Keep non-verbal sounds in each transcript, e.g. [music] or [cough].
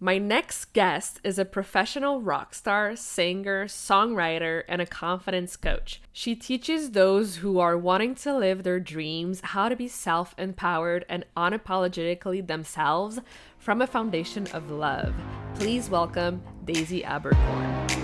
My next guest is a professional rock star, singer, songwriter, and a confidence coach. She teaches those who are wanting to live their dreams how to be self empowered and unapologetically themselves from a foundation of love. Please welcome Daisy Abercorn.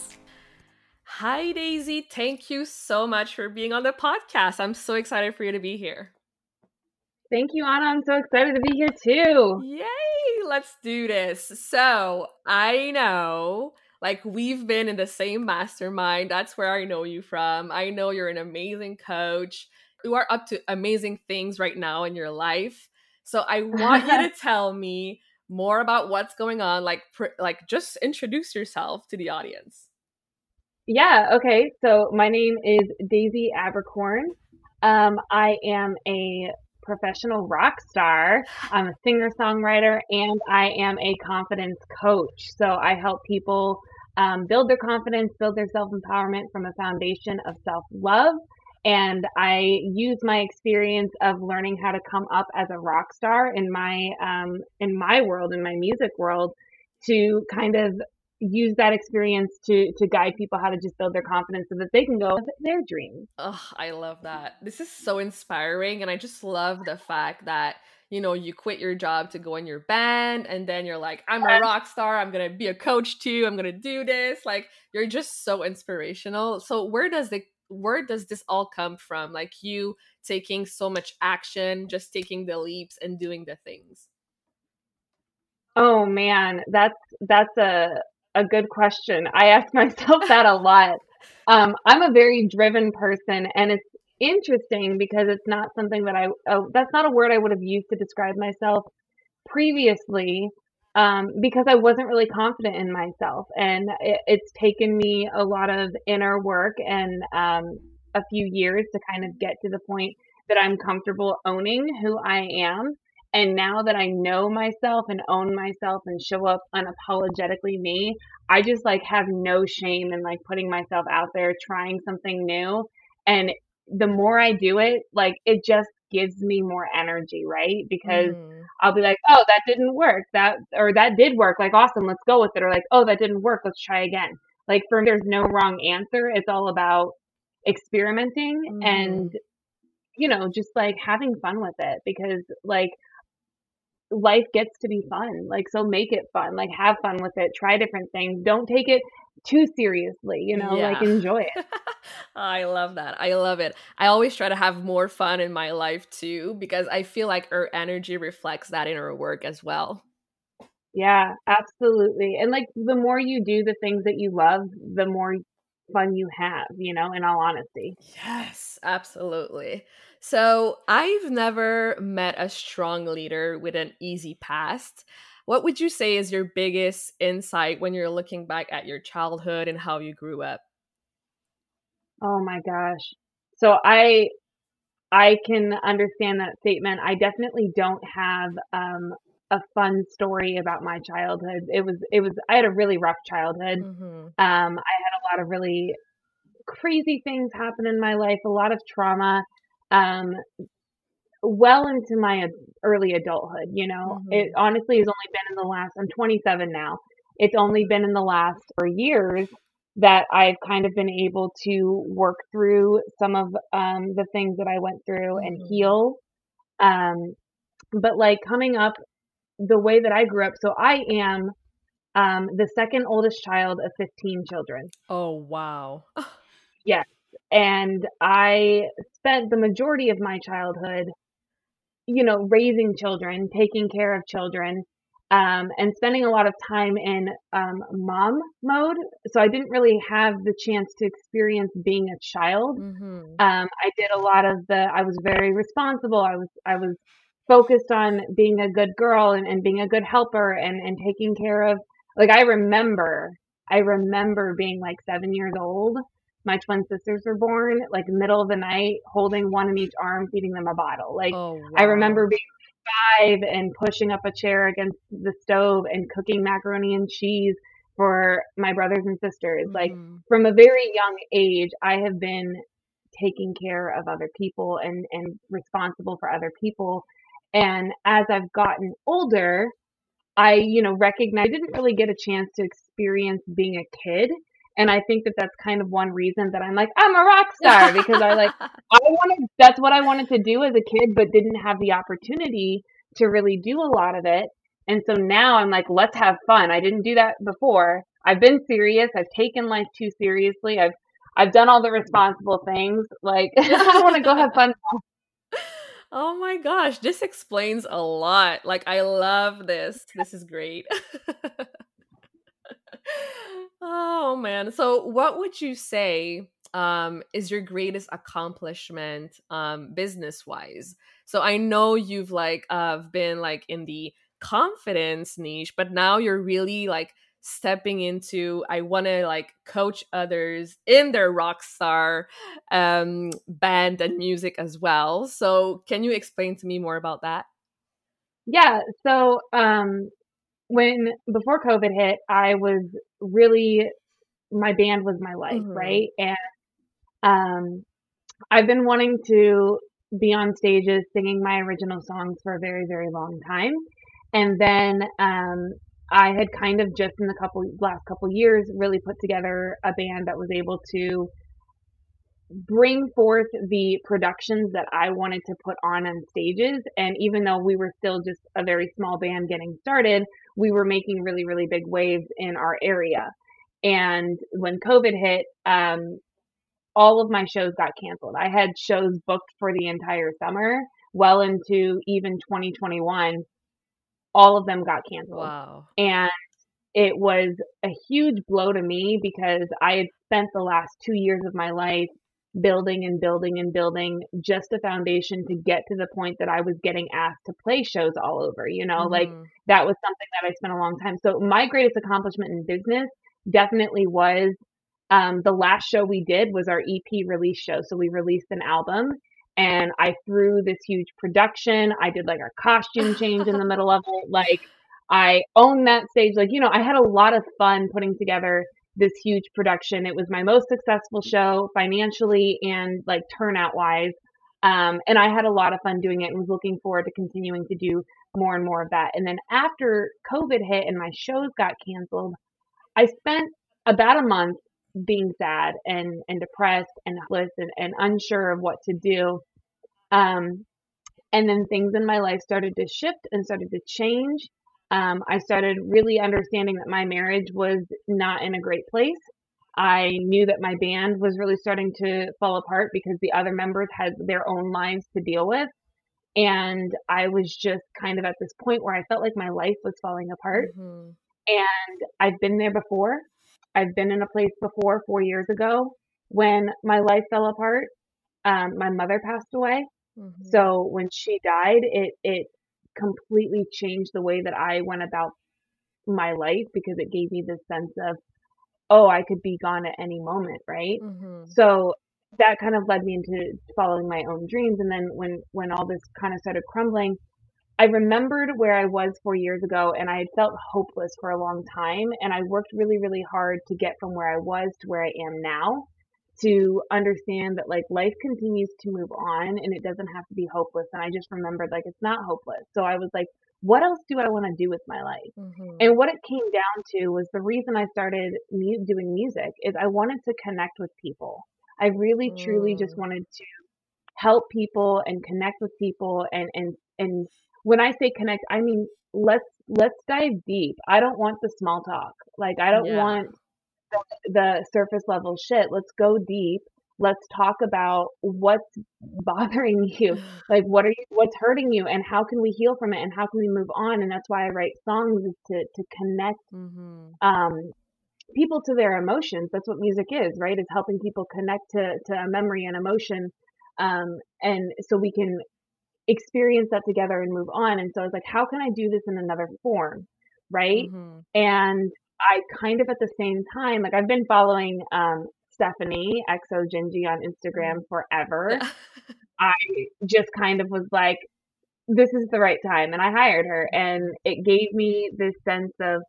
Hi, Daisy. Thank you so much for being on the podcast. I'm so excited for you to be here. Thank you, Anna. I'm so excited to be here too. Yay! Let's do this. So, I know like we've been in the same mastermind. That's where I know you from. I know you're an amazing coach. You are up to amazing things right now in your life. So, I want you to [laughs] tell me more about what's going on like pr- like just introduce yourself to the audience. Yeah, okay. So, my name is Daisy Abercorn. Um, I am a professional rock star. I'm a singer songwriter and I am a confidence coach. So I help people um, build their confidence, build their self empowerment from a foundation of self love. And I use my experience of learning how to come up as a rock star in my um, in my world, in my music world, to kind of use that experience to to guide people how to just build their confidence so that they can go their dreams. Oh, I love that. This is so inspiring and I just love the fact that you know, you quit your job to go in your band and then you're like, I'm a rock star, I'm going to be a coach too, I'm going to do this. Like you're just so inspirational. So where does the where does this all come from? Like you taking so much action, just taking the leaps and doing the things. Oh man, that's that's a a good question. I ask [laughs] myself that a lot. Um, I'm a very driven person, and it's interesting because it's not something that I, oh, that's not a word I would have used to describe myself previously um, because I wasn't really confident in myself. And it, it's taken me a lot of inner work and um, a few years to kind of get to the point that I'm comfortable owning who I am and now that I know myself and own myself and show up unapologetically me, I just like have no shame in like putting myself out there, trying something new. And the more I do it, like it just gives me more energy, right? Because mm. I'll be like, oh, that didn't work. That, or that did work. Like, awesome, let's go with it. Or like, oh, that didn't work. Let's try again. Like, for me, there's no wrong answer. It's all about experimenting mm. and, you know, just like having fun with it because, like, life gets to be fun. Like, so make it fun. Like, have fun with it. Try different things. Don't take it too seriously, you know, yeah. like enjoy it. [laughs] I love that. I love it. I always try to have more fun in my life too, because I feel like our energy reflects that in our work as well. Yeah, absolutely. And like the more you do the things that you love, the more fun you have, you know, in all honesty. Yes, absolutely. So I've never met a strong leader with an easy past. What would you say is your biggest insight when you're looking back at your childhood and how you grew up? Oh my gosh. So I I can understand that statement. I definitely don't have um, a fun story about my childhood. It was it was I had a really rough childhood. Mm-hmm. Um, I had a lot of really crazy things happen in my life, a lot of trauma um, well into my early adulthood. You know, mm-hmm. it honestly has only been in the last, I'm 27 now. It's only been in the last four years that I've kind of been able to work through some of um, the things that I went through mm-hmm. and heal. Um, but like coming up the way that I grew up, so I am um, the second oldest child of 15 children. Oh, wow. [laughs] yes. And I spent the majority of my childhood, you know, raising children, taking care of children, um, and spending a lot of time in um, mom mode. So I didn't really have the chance to experience being a child. Mm-hmm. Um, I did a lot of the. I was very responsible. I was I was focused on being a good girl and, and being a good helper and and taking care of. Like I remember, I remember being like seven years old. My twin sisters were born, like middle of the night, holding one in each arm, feeding them a bottle. Like oh, wow. I remember being five and pushing up a chair against the stove and cooking macaroni and cheese for my brothers and sisters. Mm-hmm. Like from a very young age, I have been taking care of other people and, and responsible for other people. And as I've gotten older, I, you know, recognize I didn't really get a chance to experience being a kid. And I think that that's kind of one reason that I'm like, I'm a rock star [laughs] because I like, I wanted, that's what I wanted to do as a kid, but didn't have the opportunity to really do a lot of it. And so now I'm like, let's have fun. I didn't do that before. I've been serious. I've taken life too seriously. I've, I've done all the responsible things. Like, [laughs] I want to go have fun. [laughs] Oh my gosh, this explains a lot. Like, I love this. This is great. Oh man. So, what would you say um, is your greatest accomplishment um, business wise? So, I know you've like uh, been like in the confidence niche, but now you're really like stepping into i want to like coach others in their rock star um, band and music as well so can you explain to me more about that yeah so um when before covid hit i was really my band was my life mm-hmm. right and um i've been wanting to be on stages singing my original songs for a very very long time and then um I had kind of just in the couple last couple years really put together a band that was able to bring forth the productions that I wanted to put on on stages. And even though we were still just a very small band getting started, we were making really, really big waves in our area. And when COVID hit, um, all of my shows got canceled. I had shows booked for the entire summer, well into even 2021 all of them got canceled. Wow. And it was a huge blow to me because I had spent the last two years of my life building and building and building just a foundation to get to the point that I was getting asked to play shows all over. You know, mm-hmm. like that was something that I spent a long time. So my greatest accomplishment in business definitely was um, the last show we did was our EP release show. So we released an album and I threw this huge production. I did like a costume change in the middle of it. Like I owned that stage. Like, you know, I had a lot of fun putting together this huge production. It was my most successful show financially and like turnout wise. Um, and I had a lot of fun doing it and was looking forward to continuing to do more and more of that. And then after COVID hit and my shows got canceled, I spent about a month being sad and, and depressed and helpless and, and unsure of what to do. Um, and then things in my life started to shift and started to change. Um, I started really understanding that my marriage was not in a great place. I knew that my band was really starting to fall apart because the other members had their own lives to deal with. And I was just kind of at this point where I felt like my life was falling apart. Mm-hmm. And I've been there before. I've been in a place before four years ago when my life fell apart. Um, my mother passed away. Mm-hmm. So when she died, it, it completely changed the way that I went about my life because it gave me this sense of, oh, I could be gone at any moment, right? Mm-hmm. So that kind of led me into following my own dreams. And then when, when all this kind of started crumbling, I remembered where I was four years ago and I had felt hopeless for a long time. And I worked really, really hard to get from where I was to where I am now to understand that like life continues to move on and it doesn't have to be hopeless. And I just remembered like it's not hopeless. So I was like, what else do I want to do with my life? Mm-hmm. And what it came down to was the reason I started mu- doing music is I wanted to connect with people. I really mm. truly just mm. wanted to help people and connect with people and and and when I say connect, I mean let's let's dive deep. I don't want the small talk. Like I don't Yeah. want the, surface level shit. Let's go deep. Let's talk about what's bothering [laughs] you. Like what are you what's hurting you and how can we heal from it and how can we move on? And that's why I write songs is to to connect Mm-hmm. um people to their emotions. That's what music is, right? Is helping people connect to to a memory and emotion. Um and so we can experience that together and move on. And so I was like, how can I do this in another form? Right. Mm-hmm. And I kind of at the same time, like I've been following um, Stephanie Exo Gingy on Instagram forever. [laughs] I just kind of was like, this is the right time. And I hired her. And it gave me this sense of,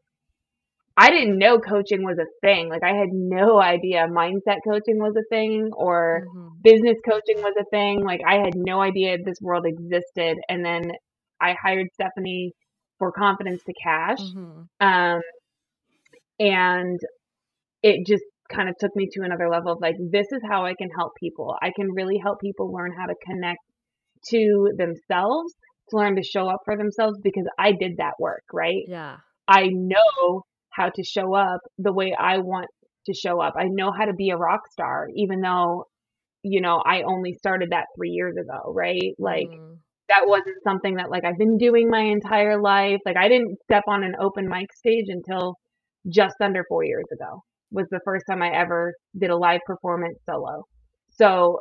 I didn't know coaching was a thing. Like I had no idea mindset coaching was a thing or Mm-hmm. business coaching was a thing. Like I had no idea this world existed. And then I hired Stephanie for Confidence to Cash. Mm-hmm. Um, and it just kind of took me to another level of like, this is how I can help people. I can really help people learn how to connect to themselves, to learn to show up for themselves because I did that work, right? Yeah. I know how to show up the way I want to show up. I know how to be a rock star, even though, you know, I only started that three years ago, right? Like, Mhm. that wasn't something that like I've been doing my entire life. Like I didn't step on an open mic stage until just under four years ago was the first time I ever did a live performance solo. So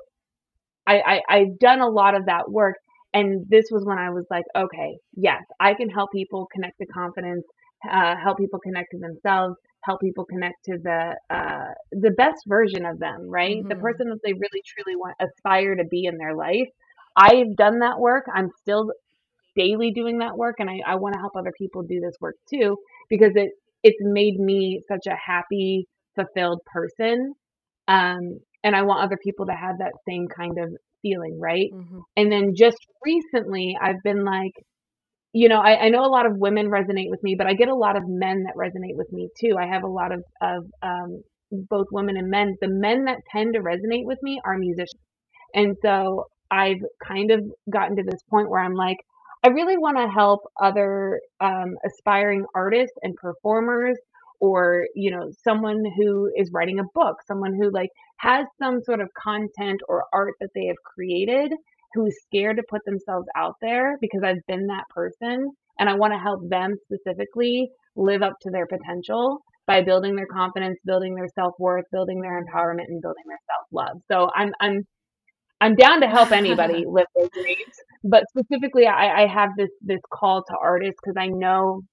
I, I I've done a lot of that work and this was when I was like, okay, yes, I can help people connect to confidence, uh, help people connect to themselves, help people connect to the uh, the best version of them, right? The Mhm. person that they really truly want aspire to be in their life. I've done that work. I'm still daily doing that work and I, I want to help other people do this work too because it it's made me such a happy, fulfilled person. Um, and I want other people to have that same kind of feeling, right? Mhm. And then just recently, I've been like, you know, I, I know a lot of women resonate with me, but I get a lot of men that resonate with me too. I have a lot of, of um, both women and men. The men that tend to resonate with me are musicians. And so I've kind of gotten to this point where I'm like, I really want to help other um, aspiring artists and performers or, you know, someone who is writing a book, someone who like has some sort of content or art that they have created who's scared to put themselves out there because I've been that person and I want to help them specifically live up to their potential by building their confidence, building their self-worth, building their empowerment and building their self-love. So I'm I'm I'm down to help anybody [laughs] live their dreams, but specifically I, I have this this call to artists because I know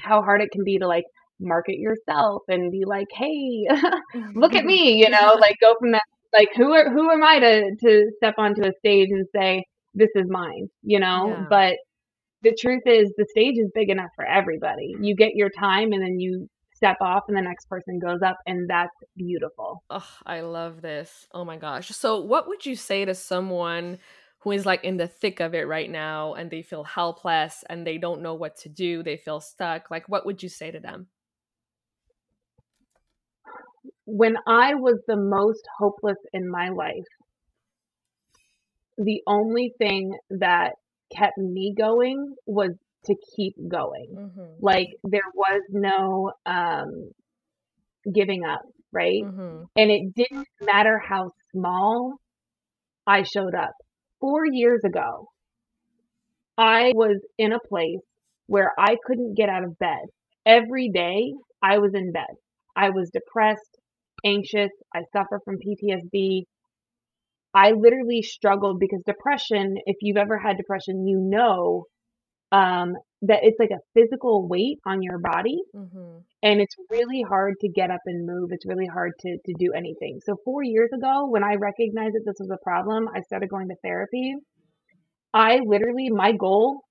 how hard it can be to like market yourself and be like, hey, [laughs] look at me, you know, [laughs] like go from that like who are who am I to to step onto a stage and say this is mine, you know? Yeah. But the truth is the stage is big enough for everybody. You get your time and then you step off and the next person goes up and that's beautiful. Oh, I love this. Oh my gosh. So, what would you say to someone who is like in the thick of it right now and they feel helpless and they don't know what to do? They feel stuck. Like, what would you say to them? When I was the most hopeless in my life, the only thing that kept me going was to keep going. Mm-hmm. Like there was no um giving up, right? Mm-hmm. And it didn't matter how small I showed up. 4 years ago, I was in a place where I couldn't get out of bed. Every day I was in bed. I was depressed, anxious, I suffer from PTSD. I literally struggled because depression, if you've ever had depression, you know um, that it's like a physical weight on your body Mm-hmm. and it's really hard to get up and move. It's really hard to, to do anything. So four years ago, when I recognized that this was a problem, I started going to therapy. I literally, my goal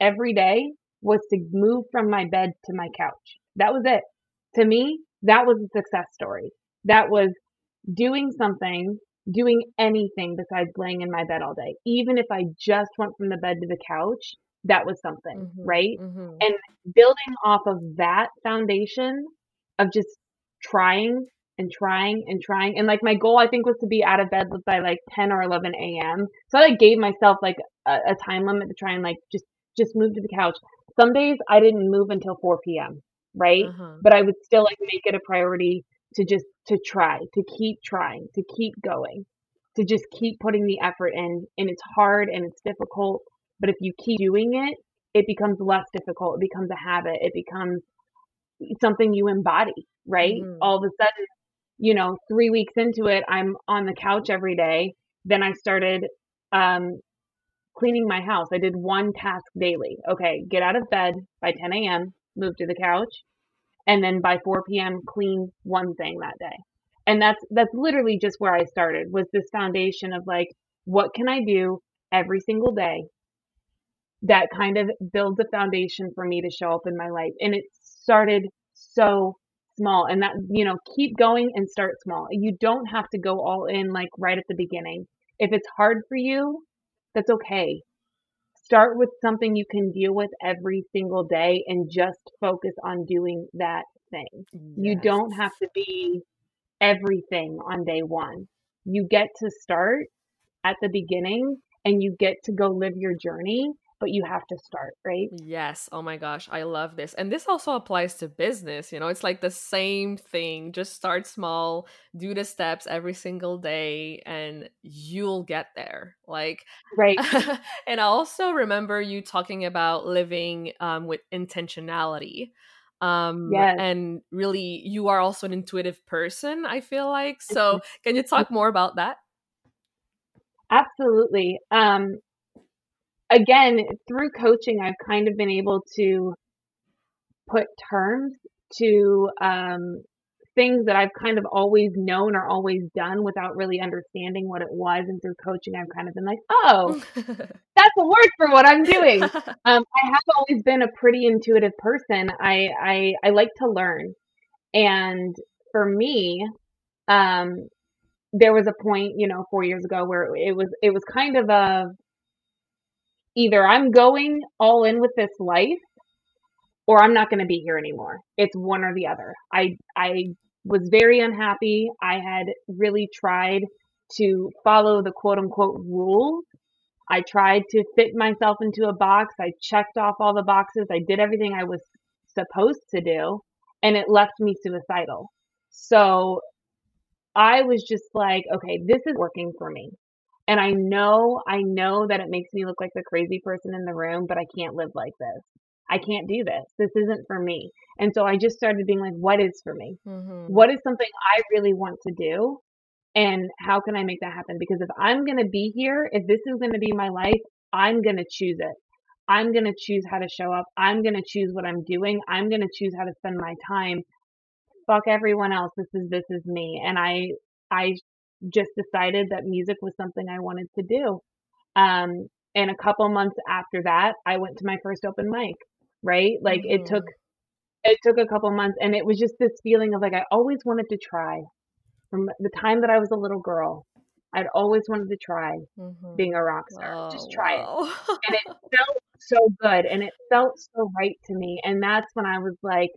every day was to move from my bed to my couch. That was it. To me, that was a success story. That was doing something, doing anything besides laying in my bed all day. Even if I just went from the bed to the couch, that was something, Mhm, right? mhm. And building off of that foundation of just trying and trying and trying. And like my goal, I think, was to be out of bed by like 10 or 11 a.m. So I like, gave myself like a, a time limit to try and like just just move to the couch. Some days I didn't move until 4 p.m., right? Uh-huh. But I would still like make it a priority to just to try, to keep trying, to keep going, to just keep putting the effort in. And it's hard and it's difficult, but if you keep doing it, it becomes less difficult. It becomes a habit. It becomes something you embody, right? Mhm. All of a sudden, you know, three weeks into it, I'm on the couch every day. Then I started um, cleaning my house. I did one task daily. Okay, get out of bed by 10 a.m., move to the couch, and then by 4 p.m. clean one thing that day. And that's that's literally just where I started was this foundation of like, what can I do every single day that kind of builds a foundation for me to show up in my life. And it started so small and that, you know, keep going and start small. You don't have to go all in like right at the beginning. If it's hard for you, that's okay. Start with something you can deal with every single day and just focus on doing that thing. You don't have to be everything on day one. You get to start at the beginning and you get to go live your journey, but you have to start, right? Yes. Oh my gosh. I love this. And this also applies to business. You know, it's like the same thing. Just start small, do the steps every single day, and you'll get there. Like, Right. [laughs] and I also remember you talking about living um, with intentionality. Um, Yes. and really, you are also an intuitive person, I feel like. So, can you talk more about that? Absolutely. Um, again, through coaching, I've kind of been able to put terms to um, things that I've kind of always known or always done without really understanding what it was. And through coaching, I've kind of been like, oh, [laughs] that's a word for what I'm doing. [laughs] Um, I have always been a pretty intuitive person. I, I, I like to learn. And for me, um, there was a point, you know, four years ago where it was, it was kind of a, either I'm going all in with this life or I'm not going to be here anymore. It's one or the other. I, I was very unhappy. I had really tried to follow the quote unquote rules. I tried to fit myself into a box. I checked off all the boxes. I did everything I was supposed to do, and it left me suicidal. So I was just like, okay, this is working for me. And I know, I know that it makes me look like the crazy person in the room, but I can't live like this. I can't do this. This isn't for me. And so I just started being like, what is for me? Mhm. What is something I really want to do? And how can I make that happen? Because if I'm going to be here, if this is going to be my life, I'm going to choose it. I'm going to choose how to show up. I'm going to choose what I'm doing. I'm going to choose how to spend my time. Fuck everyone else. This is, this is me. And I, I just decided that music was something I wanted to do. Um, and a couple months after that, I went to my first open mic, right? Like it took, it took a couple months and it was just this feeling of like, I always wanted to try from the time that I was a little girl. I'd always wanted to try Mhm. being a rock star. Oh, Just try it. And it [laughs] felt so good and it felt so right to me. And that's when I was like,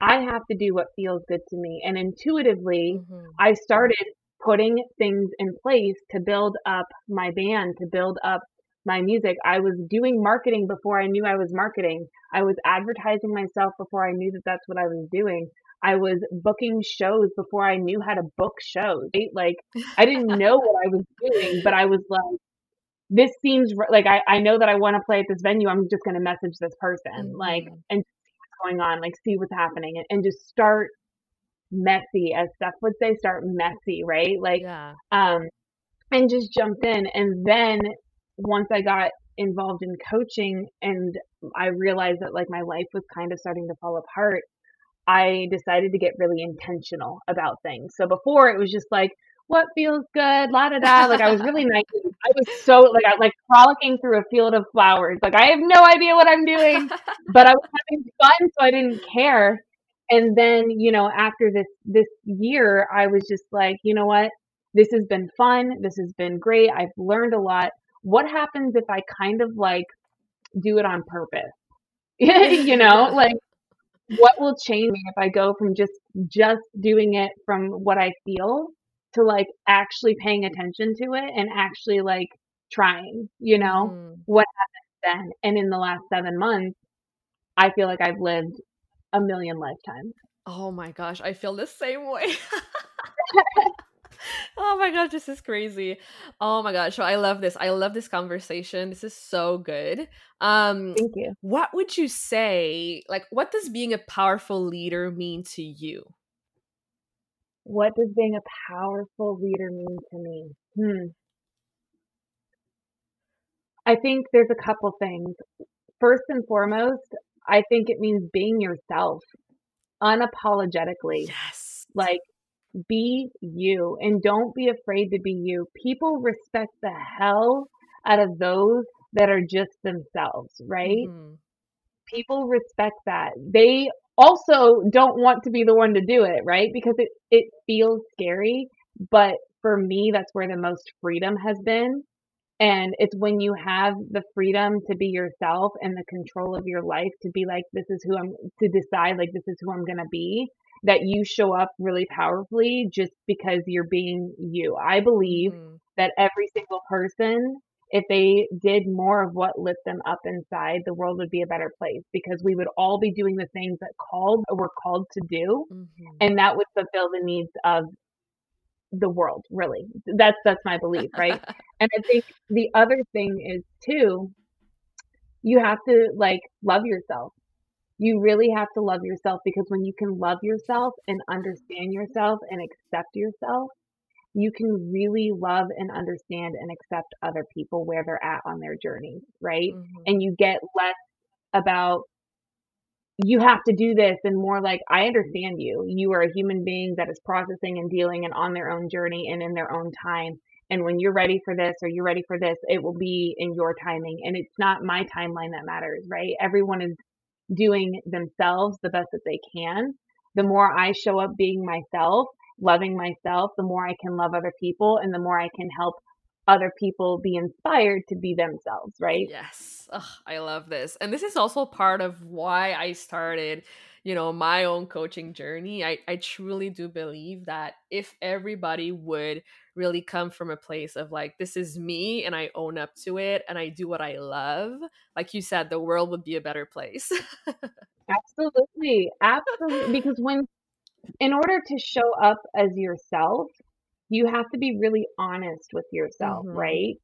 I have to do what feels good to me. And intuitively, Mhm. I started putting things in place to build up my band, to build up my music. I was doing marketing before I knew I was marketing. I was advertising myself before I knew that that's what I was doing. I was booking shows before I knew how to book shows. Right? Like I didn't [laughs] know what I was doing, but I was like, this seems like I, I know that I want to play at this venue. I'm just going to message this person, like, Mhm. and see what's going on, like, see what's happening, and, and just start messy, as Steph would say, start messy, right? Like, yeah. um, and just jumped in. And then once I got involved in coaching and I realized that like my life was kind of starting to fall apart, I decided to get really intentional about things. So before it was just like, what feels good, la da da. Like I was really naive. I was so like I like frolicking through a field of flowers. Like I have no idea what I'm doing, [laughs] but I was having fun, so I didn't care. And then you know after this this year, I was just like, you know what, this has been fun. This has been great. I've learned a lot. What happens if I kind of like do it on purpose? [laughs] you know, [laughs] like what will change me if I go from just just doing it from what I feel to like actually paying attention to it and actually like trying, you know? Mhm. What happens then. And in the last seven months, I feel like I've lived a million lifetimes. Oh my gosh, I feel the same way. [laughs] [laughs] oh my gosh, this is crazy. Oh my gosh, so I love this. I love this conversation. This is so good. Um Thank you. What would you say like what does being a powerful leader mean to you? What does being a powerful leader mean to me? Hmm. I think there's a couple things. First and foremost, I think it means being yourself unapologetically. Yes. Like, be you and don't be afraid to be you. People respect the hell out of those that are just themselves, right? Mm-hmm. People respect that. They also don't want to be the one to do it, right? Because it, it feels scary. But for me, that's where the most freedom has been and it's when you have the freedom to be yourself and the control of your life to be like, this is who I'm, to decide, like, this is who I'm going to be, that you show up really powerfully just because you're being you. I believe mm-hmm. that every single person, if they did more of what lit them up inside, the world would be a better place because we would all be doing the things that called we're called to do, mm-hmm. and that would fulfill the needs of the world really. That's that's my belief right? [laughs] And i think the other thing is too you have to like love yourself. You really have to love yourself because when you can love yourself and understand yourself and accept yourself you can really love and understand and accept other people where they're at on their journey right? Mm-hmm. and you get less about you have to do this and more like i mm-hmm. understand you. You are a human being that is processing and dealing and on their own journey and in their own time. And when you're ready for this or you're ready for this it will be in your timing. And it's not my timeline that matters right? Everyone is doing themselves the best that they can. The more i show up being myself loving myself the more i can love other people and the more i can help other people be inspired to be themselves, right? Yes. Ugh, I love this. And this is also part of why I started, you know, my own coaching journey. I, I truly do believe that if everybody would really come from a place of like, this is me and I own up to it and I do what I love, like you said, the world would be a better place. [laughs] Absolutely. Absolutely. Because when, in order to show up as yourself, you have to be really honest with yourself, mm-hmm. right?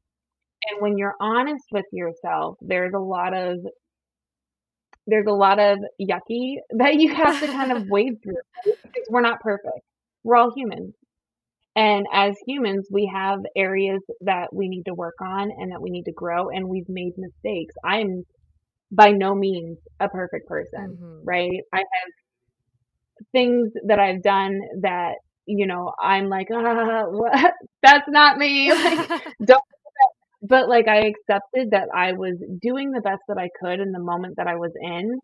And when you're honest with yourself, there's a lot of there's a lot of yucky [laughs] that you have to kind of [laughs] wade through because we're not perfect. We're all humans. And as humans, we have areas that we need to work on and that we need to grow, and we've made mistakes. I'm by no means a perfect person, mm-hmm. right? I have things that I've done that you know, I'm like, ah, what? [laughs] That's not me. Like, [laughs] don't. But like, I accepted that I was doing the best that I could in the moment that I was in.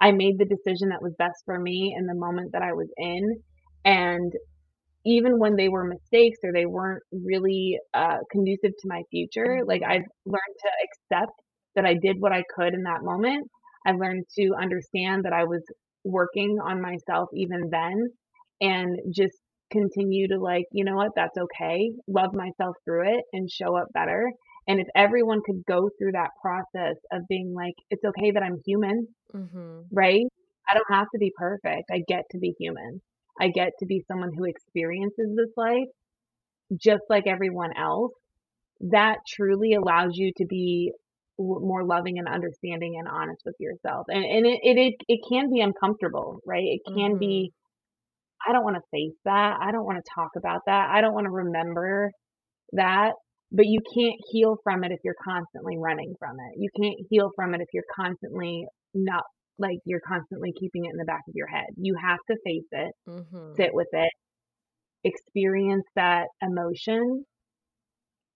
I made the decision that was best for me in the moment that I was in, and even when they were mistakes or they weren't really uh, conducive to my future, like. I've learned to accept that I did what I could in that moment. I've learned to understand that I was working on myself even then and just continue to like, you know what, that's okay, love myself through it and show up better. And if everyone could go through that process of being like, it's okay that I'm human, mm-hmm. right? I don't have to be perfect. I get to be human. I get to be someone who experiences this life just like everyone else. That truly allows you to be more loving and understanding and honest with yourself. And, and it, it, it, it can be uncomfortable, right? It can mm-hmm. be I don't want to face that. I don't want to talk about that. I don't want to remember that. But you can't heal from it if you're constantly running from it. You can't heal from it if you're constantly not like you're constantly keeping it in the back of your head. You have to face it, mm-hmm. sit with it, experience that emotion,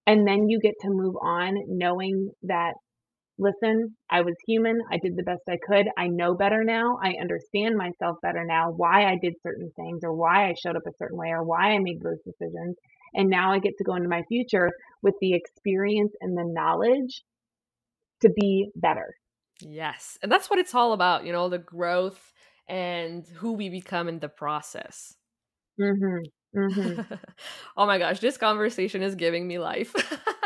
and then you get to move on knowing that listen, I was human. I did the best I could. I know better now. I understand myself better now, why I did certain things or why I showed up a certain way or why I made those decisions. And now I get to go into my future with the experience and the knowledge to be better. Yes. And that's what it's all about, you know, the growth and who we become in the process. Mm-hmm. Mm-hmm. [laughs] oh my gosh, this conversation is giving me life. [laughs]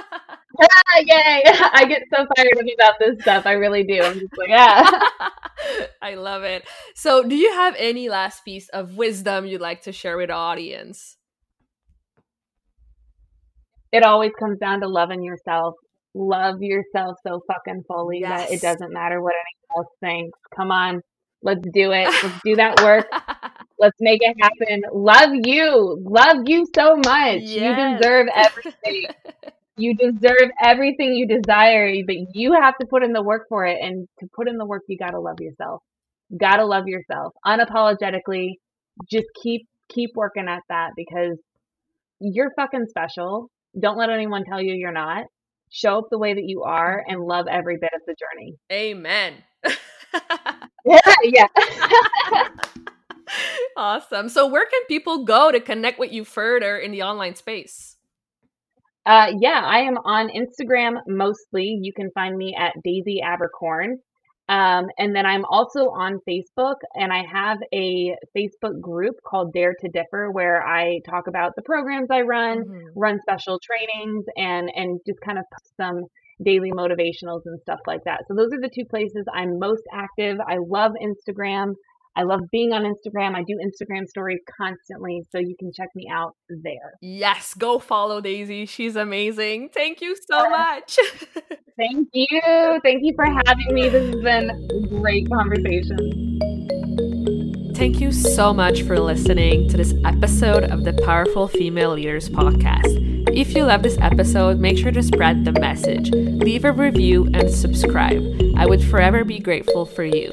[laughs] yay! [laughs] I get so fired up about this stuff. I really do. I'm just like, yeah. [laughs] I love it. So, do you have any last piece of wisdom you'd like to share with the audience? It always comes down to loving yourself. Love yourself so fucking fully yes. that it doesn't matter what anyone else thinks. Come on, let's do it. Let's do that work. let's make it happen. Love you. Love you so much. Yes. You deserve everything. You deserve everything you desire, but you have to put in the work for it. And to put in the work, you gotta love yourself. You Gotta love yourself unapologetically. Just keep keep working at that because you're fucking special. Don't let anyone tell you you're not. Show up the way that you are and love every bit of the journey. Amen. [laughs] yeah, yeah. [laughs] awesome. So, where can people go to connect with you further in the online space? Uh, yeah, I am on Instagram mostly. You can find me at Daisy Abercorn. Um, and then I'm also on Facebook, and I have a Facebook group called Dare to Differ, where I talk about the programs I run, mm-hmm. run special trainings, and and just kind of some daily motivationals and stuff like that. So those are the two places I'm most active. I love Instagram. I love being on Instagram. I do Instagram stories constantly, so you can check me out there. Yes, go follow Daisy. She's amazing. Thank you so much. [laughs] Thank you. Thank you for having me. This has been a great conversation. Thank you so much for listening to this episode of the Powerful Female Leaders podcast. If you love this episode, make sure to spread the message, leave a review, and subscribe. I would forever be grateful for you.